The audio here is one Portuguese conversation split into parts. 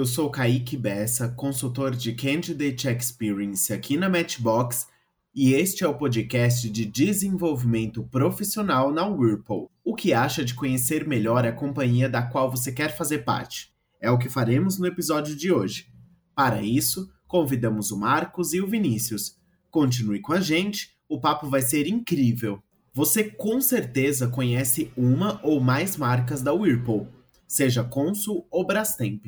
eu sou Kaique Bessa, consultor de Candidate Experience aqui na Matchbox, e este é o podcast de desenvolvimento profissional na Whirlpool. O que acha de conhecer melhor a companhia da qual você quer fazer parte? É o que faremos no episódio de hoje. Para isso, convidamos o Marcos e o Vinícius. Continue com a gente, o papo vai ser incrível. Você com certeza conhece uma ou mais marcas da Whirlpool, seja Consul ou Brastemp.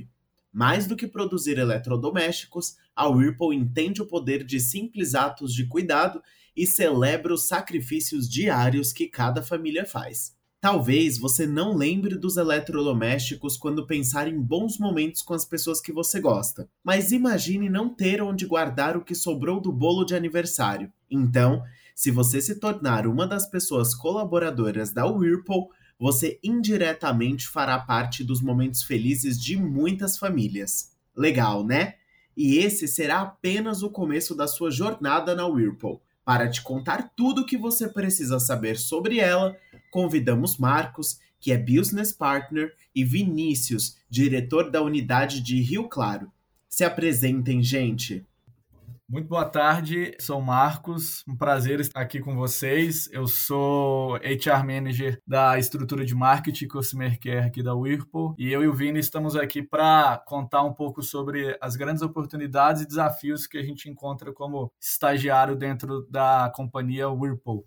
Mais do que produzir eletrodomésticos, a Whirlpool entende o poder de simples atos de cuidado e celebra os sacrifícios diários que cada família faz. Talvez você não lembre dos eletrodomésticos quando pensar em bons momentos com as pessoas que você gosta, mas imagine não ter onde guardar o que sobrou do bolo de aniversário. Então, se você se tornar uma das pessoas colaboradoras da Whirlpool, você indiretamente fará parte dos momentos felizes de muitas famílias. Legal, né? E esse será apenas o começo da sua jornada na Whirlpool. Para te contar tudo o que você precisa saber sobre ela, convidamos Marcos, que é Business Partner, e Vinícius, diretor da unidade de Rio Claro. Se apresentem, gente! Muito boa tarde, sou Marcos, um prazer estar aqui com vocês. Eu sou HR Manager da estrutura de marketing e customer care aqui da Whirlpool e eu e o Vini estamos aqui para contar um pouco sobre as grandes oportunidades e desafios que a gente encontra como estagiário dentro da companhia Whirlpool.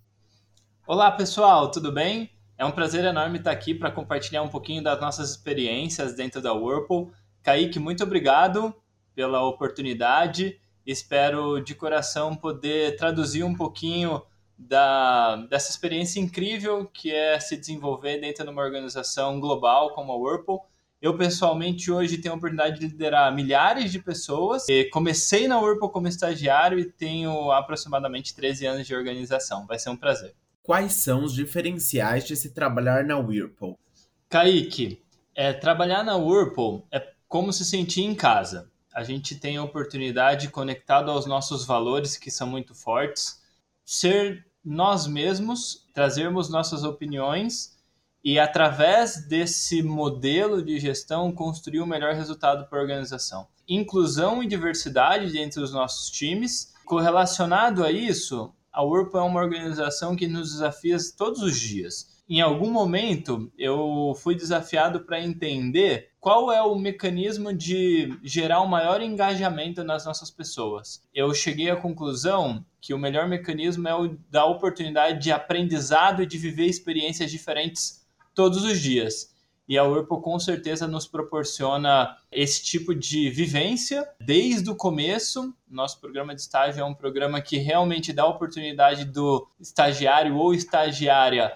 Olá pessoal, tudo bem? É um prazer enorme estar aqui para compartilhar um pouquinho das nossas experiências dentro da Whirlpool. Kaique, muito obrigado pela oportunidade Espero de coração poder traduzir um pouquinho da, dessa experiência incrível que é se desenvolver dentro de uma organização global como a Whirlpool. Eu, pessoalmente, hoje tenho a oportunidade de liderar milhares de pessoas. E comecei na Whirlpool como estagiário e tenho aproximadamente 13 anos de organização. Vai ser um prazer. Quais são os diferenciais de se trabalhar na Whirlpool? Kaique, é, trabalhar na Whirlpool é como se sentir em casa a gente tem a oportunidade, conectado aos nossos valores que são muito fortes, ser nós mesmos, trazermos nossas opiniões e, através desse modelo de gestão, construir o melhor resultado para a organização. Inclusão e diversidade dentro dos nossos times. Correlacionado a isso, a Whirlpool é uma organização que nos desafia todos os dias em algum momento eu fui desafiado para entender qual é o mecanismo de gerar um maior engajamento nas nossas pessoas. Eu cheguei à conclusão que o melhor mecanismo é o da oportunidade de aprendizado e de viver experiências diferentes todos os dias. E a Whirlpool com certeza nos proporciona esse tipo de vivência desde o começo. Nosso programa de estágio é um programa que realmente dá a oportunidade do estagiário ou estagiária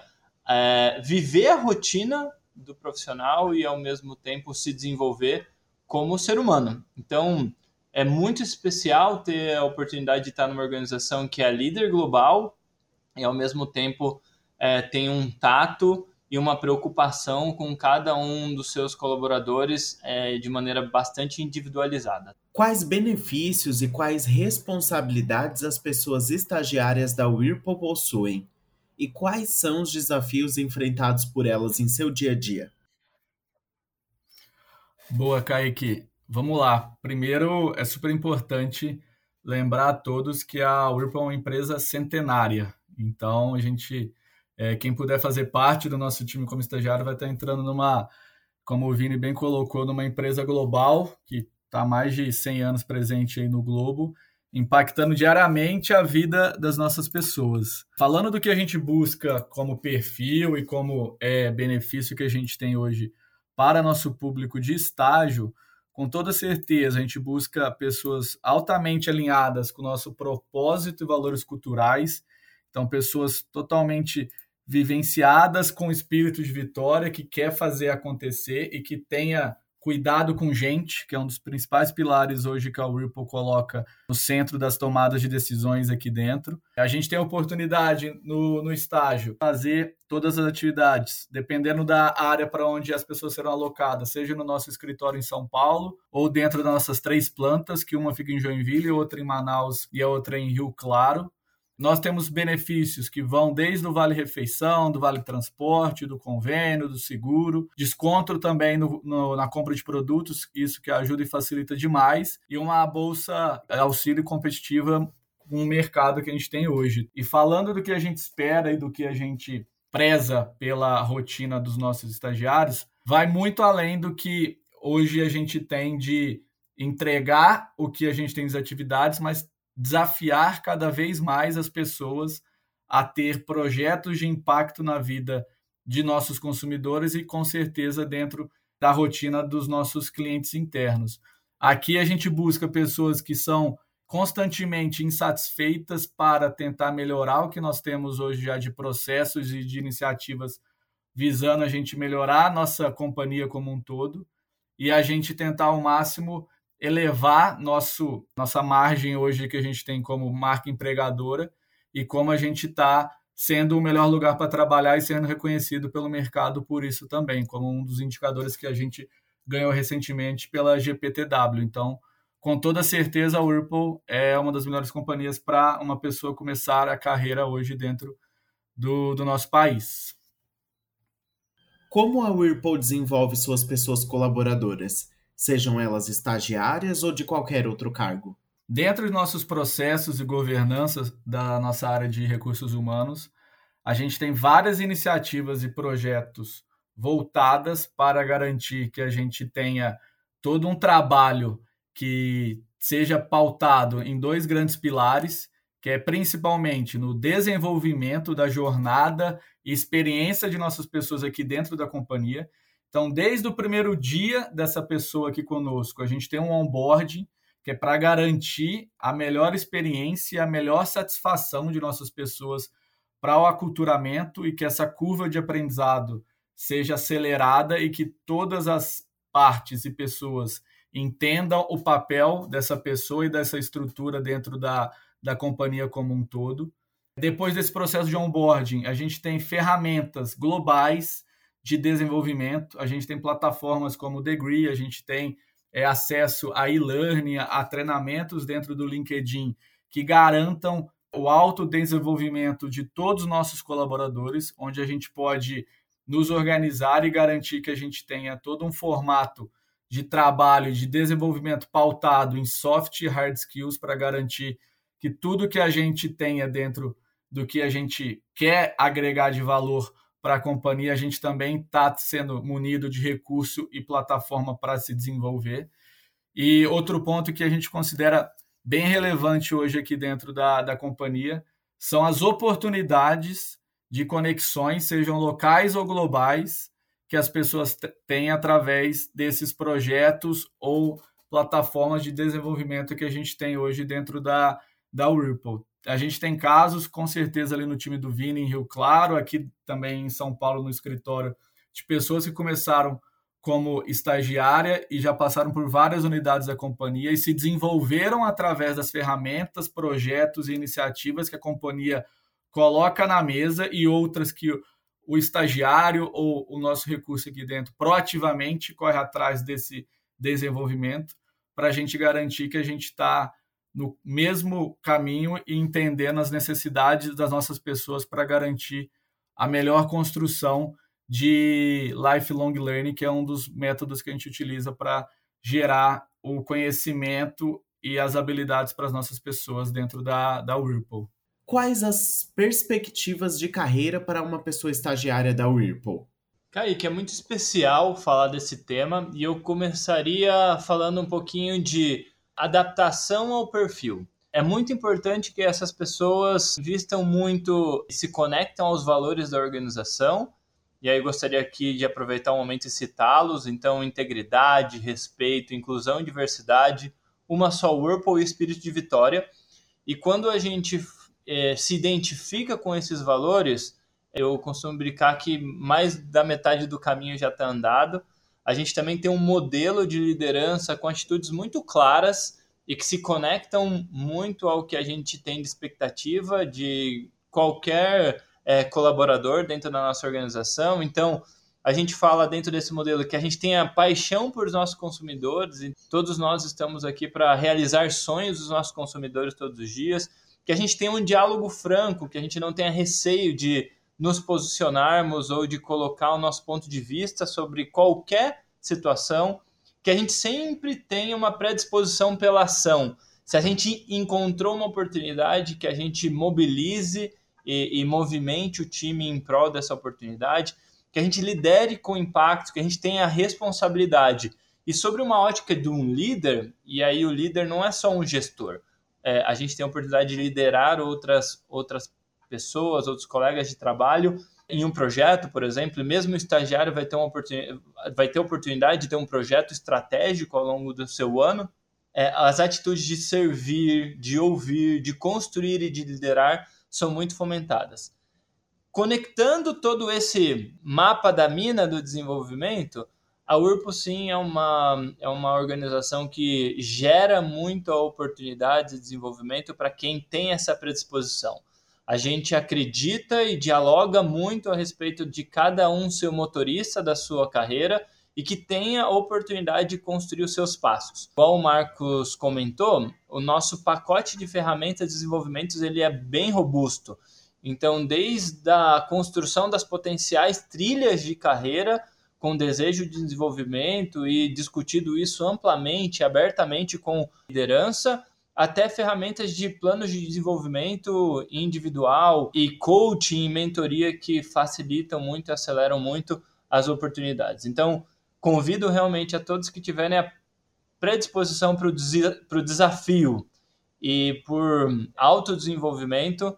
é, viver a rotina do profissional e ao mesmo tempo se desenvolver como ser humano. Então, é muito especial ter a oportunidade de estar numa organização que é líder global e ao mesmo tempo é, tem um tato e uma preocupação com cada um dos seus colaboradores é, de maneira bastante individualizada. Quais benefícios e quais responsabilidades as pessoas estagiárias da Whirlpool possuem? E quais são os desafios enfrentados por elas em seu dia a dia? Boa, Kaique. Vamos lá. Primeiro, é super importante lembrar a todos que a Whirlpool é uma empresa centenária. Então, a gente, é, quem puder fazer parte do nosso time como estagiário, vai estar entrando numa, como o Vini bem colocou, numa empresa global que está há mais de 100 anos presente aí no globo impactando diariamente a vida das nossas pessoas. Falando do que a gente busca como perfil e como é, benefício que a gente tem hoje para nosso público de estágio, com toda certeza a gente busca pessoas altamente alinhadas com o nosso propósito e valores culturais, então pessoas totalmente vivenciadas com espírito de vitória, que quer fazer acontecer e que tenha cuidado com gente, que é um dos principais pilares hoje que a Whirlpool coloca no centro das tomadas de decisões aqui dentro. A gente tem a oportunidade no, no estágio fazer todas as atividades, dependendo da área para onde as pessoas serão alocadas, seja no nosso escritório em São Paulo ou dentro das nossas três plantas, que uma fica em Joinville, outra em Manaus e a outra em Rio Claro. Nós temos benefícios que vão desde o Vale Refeição, do Vale Transporte, do convênio, do seguro, desconto também no, no, na compra de produtos, isso que ajuda e facilita demais, e uma bolsa auxílio competitiva com o mercado que a gente tem hoje. E falando do que a gente espera e do que a gente preza pela rotina dos nossos estagiários, vai muito além do que hoje a gente tem de entregar o que a gente tem das atividades, mas desafiar cada vez mais as pessoas a ter projetos de impacto na vida de nossos consumidores e, com certeza, dentro da rotina dos nossos clientes internos. Aqui a gente busca pessoas que são constantemente insatisfeitas para tentar melhorar o que nós temos hoje já de processos e de iniciativas visando a gente melhorar a nossa companhia como um todo e a gente tentar ao máximo elevar nosso, nossa margem hoje que a gente tem como marca empregadora e como a gente está sendo o melhor lugar para trabalhar e sendo reconhecido pelo mercado por isso também, como um dos indicadores que a gente ganhou recentemente pela GPTW. Então, com toda certeza, a Whirlpool é uma das melhores companhias para uma pessoa começar a carreira hoje dentro do, do nosso país. Como a Whirlpool desenvolve suas pessoas colaboradoras? Sejam elas estagiárias ou de qualquer outro cargo? Dentro de nossos processos e governança da nossa área de recursos humanos, a gente tem várias iniciativas e projetos voltadas para garantir que a gente tenha todo um trabalho que seja pautado em dois grandes pilares, que é principalmente no desenvolvimento da jornada e experiência de nossas pessoas aqui dentro da companhia. Então, desde o primeiro dia dessa pessoa aqui conosco, a gente tem um onboarding que é para garantir a melhor experiência e a melhor satisfação de nossas pessoas para o aculturamento e que essa curva de aprendizado seja acelerada e que todas as partes e pessoas entendam o papel dessa pessoa e dessa estrutura dentro da, da companhia como um todo. Depois desse processo de onboarding, a gente tem ferramentas globais de desenvolvimento. A gente tem plataformas como o Degree, a gente tem é, acesso a e-learning, a treinamentos dentro do LinkedIn que garantam o autodesenvolvimento de todos os nossos colaboradores, onde a gente pode nos organizar e garantir que a gente tenha todo um formato de trabalho, de desenvolvimento pautado em soft e hard skills para garantir que tudo que a gente tenha dentro do que a gente quer agregar de valor para a companhia, a gente também está sendo munido de recurso e plataforma para se desenvolver. E outro ponto que a gente considera bem relevante hoje aqui dentro da, da companhia são as oportunidades de conexões, sejam locais ou globais, que as pessoas têm através desses projetos ou plataformas de desenvolvimento que a gente tem hoje dentro da, da Whirlpool. A gente tem casos, com certeza, ali no time do Vini, em Rio Claro, aqui também em São Paulo, no escritório, de pessoas que começaram como estagiária e já passaram por várias unidades da companhia e se desenvolveram através das ferramentas, projetos e iniciativas que a companhia coloca na mesa e outras que o estagiário ou o nosso recurso aqui dentro proativamente corre atrás desse desenvolvimento para a gente garantir que a gente está no mesmo caminho e entendendo as necessidades das nossas pessoas para garantir a melhor construção de lifelong learning, que é um dos métodos que a gente utiliza para gerar o conhecimento e as habilidades para as nossas pessoas dentro da, da Whirlpool. Quais as perspectivas de carreira para uma pessoa estagiária da Whirlpool? Kaique, é muito especial falar desse tema e eu começaria falando um pouquinho de adaptação ao perfil. É muito importante que essas pessoas vistam muito, se conectam aos valores da organização. E aí gostaria aqui de aproveitar o um momento e citá-los. Então, integridade, respeito, inclusão e diversidade, uma só Whirlpool e espírito de vitória. E quando a gente é, se identifica com esses valores, eu costumo brincar que mais da metade do caminho já está andado a gente também tem um modelo de liderança com atitudes muito claras e que se conectam muito ao que a gente tem de expectativa de qualquer é, colaborador dentro da nossa organização. Então, a gente fala dentro desse modelo que a gente tem a paixão por nossos consumidores e todos nós estamos aqui para realizar sonhos dos nossos consumidores todos os dias. que a gente tenha um diálogo franco, que a gente não tenha receio de nos posicionarmos ou de colocar o nosso ponto de vista sobre qualquer situação, que a gente sempre tenha uma predisposição pela ação. Se a gente encontrou uma oportunidade, que a gente mobilize e, e movimente o time em prol dessa oportunidade, que a gente lidere com impacto, que a gente tenha responsabilidade. E sobre uma ótica de um líder, e aí o líder não é só um gestor, é, a gente tem a oportunidade de liderar outras, outras pessoas, outros colegas de trabalho em um projeto, por exemplo, mesmo o estagiário vai ter, uma oportunidade, vai ter oportunidade de ter um projeto estratégico ao longo do seu ano. É, as atitudes de servir, de ouvir, de construir e de liderar são muito fomentadas. Conectando todo esse mapa da mina do desenvolvimento, a URPO sim é uma, é uma organização que gera muito a oportunidade de desenvolvimento para quem tem essa predisposição. A gente acredita e dialoga muito a respeito de cada um ser motorista da sua carreira e que tenha a oportunidade de construir os seus passos. Como o Marcos comentou, o nosso pacote de ferramentas de desenvolvimento ele é bem robusto. Então, desde a construção das potenciais trilhas de carreira, com desejo de desenvolvimento e discutido isso amplamente, abertamente com liderança, até ferramentas de planos de desenvolvimento individual e coaching e mentoria que facilitam muito aceleram muito as oportunidades. Então, convido realmente a todos que tiverem a predisposição para o desafio e por autodesenvolvimento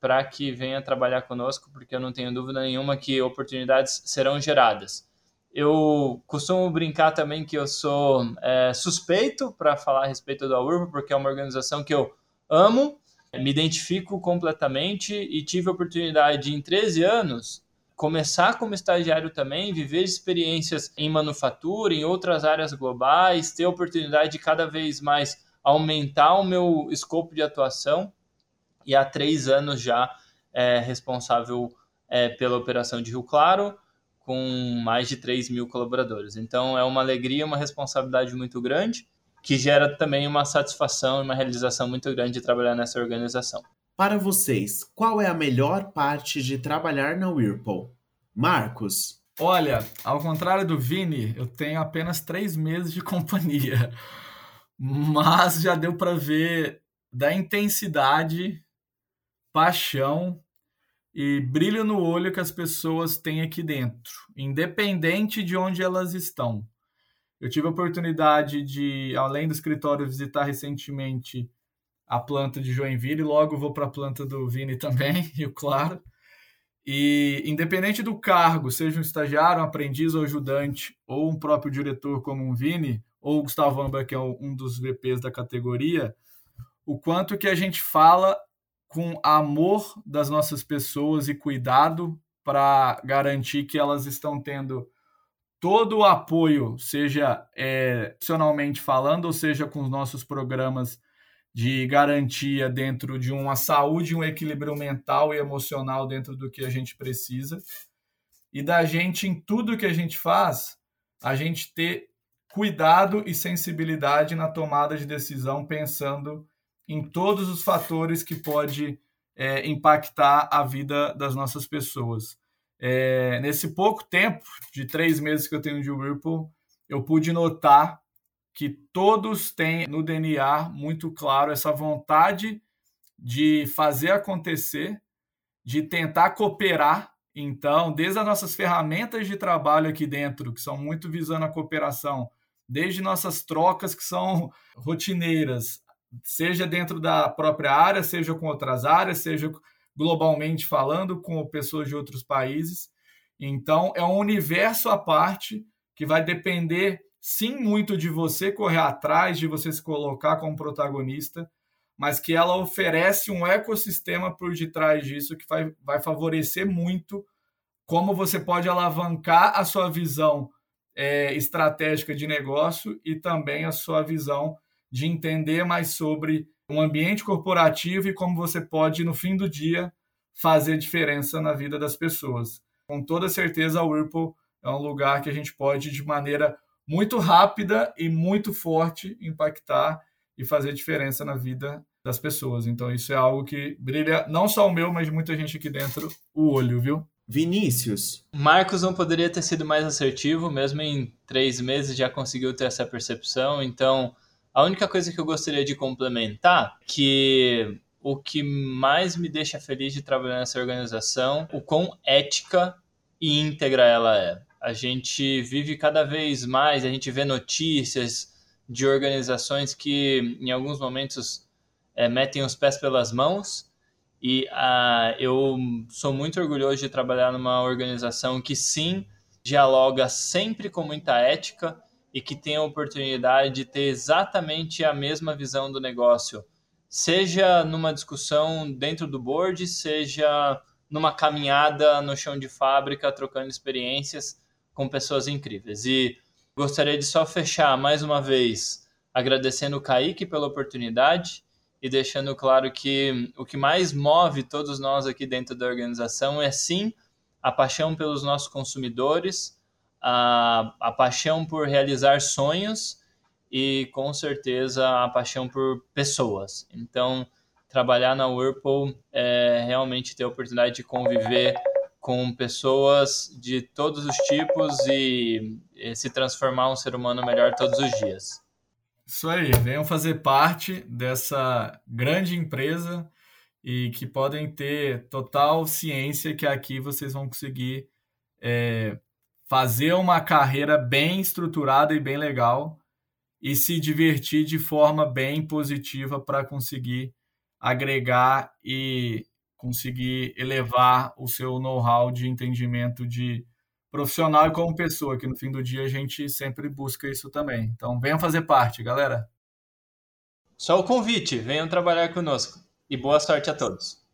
para que venha trabalhar conosco, porque eu não tenho dúvida nenhuma que oportunidades serão geradas. Eu costumo brincar também que eu sou é, suspeito para falar a respeito da URBA, porque é uma organização que eu amo, me identifico completamente e tive a oportunidade em 13 anos começar como estagiário também, viver experiências em manufatura, em outras áreas globais, ter a oportunidade de cada vez mais aumentar o meu escopo de atuação e há três anos já é responsável é, pela operação de Rio Claro, com mais de 3 mil colaboradores. Então é uma alegria, uma responsabilidade muito grande, que gera também uma satisfação e uma realização muito grande de trabalhar nessa organização. Para vocês, qual é a melhor parte de trabalhar na Whirlpool? Marcos. Olha, ao contrário do Vini, eu tenho apenas três meses de companhia, mas já deu para ver da intensidade, paixão e brilho no olho que as pessoas têm aqui dentro, independente de onde elas estão. Eu tive a oportunidade de, além do escritório, visitar recentemente a planta de Joinville, e logo vou para a planta do Vini também, Rio Claro. E independente do cargo, seja um estagiário, um aprendiz ou ajudante, ou um próprio diretor como um Vini, ou o Gustavo Amba, que é um dos VPs da categoria, o quanto que a gente fala com amor das nossas pessoas e cuidado para garantir que elas estão tendo todo o apoio, seja é, profissionalmente falando, ou seja com os nossos programas de garantia dentro de uma saúde, um equilíbrio mental e emocional dentro do que a gente precisa. E da gente, em tudo que a gente faz, a gente ter cuidado e sensibilidade na tomada de decisão, pensando em todos os fatores que pode é, impactar a vida das nossas pessoas. É, nesse pouco tempo, de três meses que eu tenho de Whirlpool, eu pude notar que todos têm no DNA muito claro essa vontade de fazer acontecer, de tentar cooperar. Então, desde as nossas ferramentas de trabalho aqui dentro, que são muito visando a cooperação, desde nossas trocas que são rotineiras, seja dentro da própria área, seja com outras áreas, seja globalmente falando com pessoas de outros países. Então, é um universo à parte que vai depender sim muito de você correr atrás, de você se colocar como protagonista, mas que ela oferece um ecossistema por detrás disso que vai, vai favorecer muito como você pode alavancar a sua visão é, estratégica de negócio e também a sua visão de entender mais sobre um ambiente corporativo e como você pode, no fim do dia, fazer diferença na vida das pessoas. Com toda certeza, a Whirlpool é um lugar que a gente pode, de maneira muito rápida e muito forte impactar e fazer diferença na vida das pessoas. Então, isso é algo que brilha não só o meu, mas de muita gente aqui dentro, o olho, viu? Vinícius. Marcos não poderia ter sido mais assertivo, mesmo em três meses já conseguiu ter essa percepção. Então, a única coisa que eu gostaria de complementar, que o que mais me deixa feliz de trabalhar nessa organização, o quão ética e íntegra ela é. A gente vive cada vez mais, a gente vê notícias de organizações que em alguns momentos é, metem os pés pelas mãos e uh, eu sou muito orgulhoso de trabalhar numa organização que sim dialoga sempre com muita ética e que tem a oportunidade de ter exatamente a mesma visão do negócio, seja numa discussão dentro do board, seja numa caminhada no chão de fábrica, trocando experiências com pessoas incríveis. E gostaria de só fechar mais uma vez agradecendo o Kaique pela oportunidade e deixando claro que o que mais move todos nós aqui dentro da organização é sim a paixão pelos nossos consumidores, a, a paixão por realizar sonhos e com certeza a paixão por pessoas. Então, trabalhar na Whirlpool é realmente ter a oportunidade de conviver com pessoas de todos os tipos e, e se transformar um ser humano melhor todos os dias. Isso aí, venham fazer parte dessa grande empresa e que podem ter total ciência que aqui vocês vão conseguir é, fazer uma carreira bem estruturada e bem legal e se divertir de forma bem positiva para conseguir agregar e conseguir elevar o seu know-how de entendimento de profissional e como pessoa, que no fim do dia a gente sempre busca isso também. Então, venham fazer parte, galera. Só o convite, venham trabalhar conosco. E boa sorte a todos.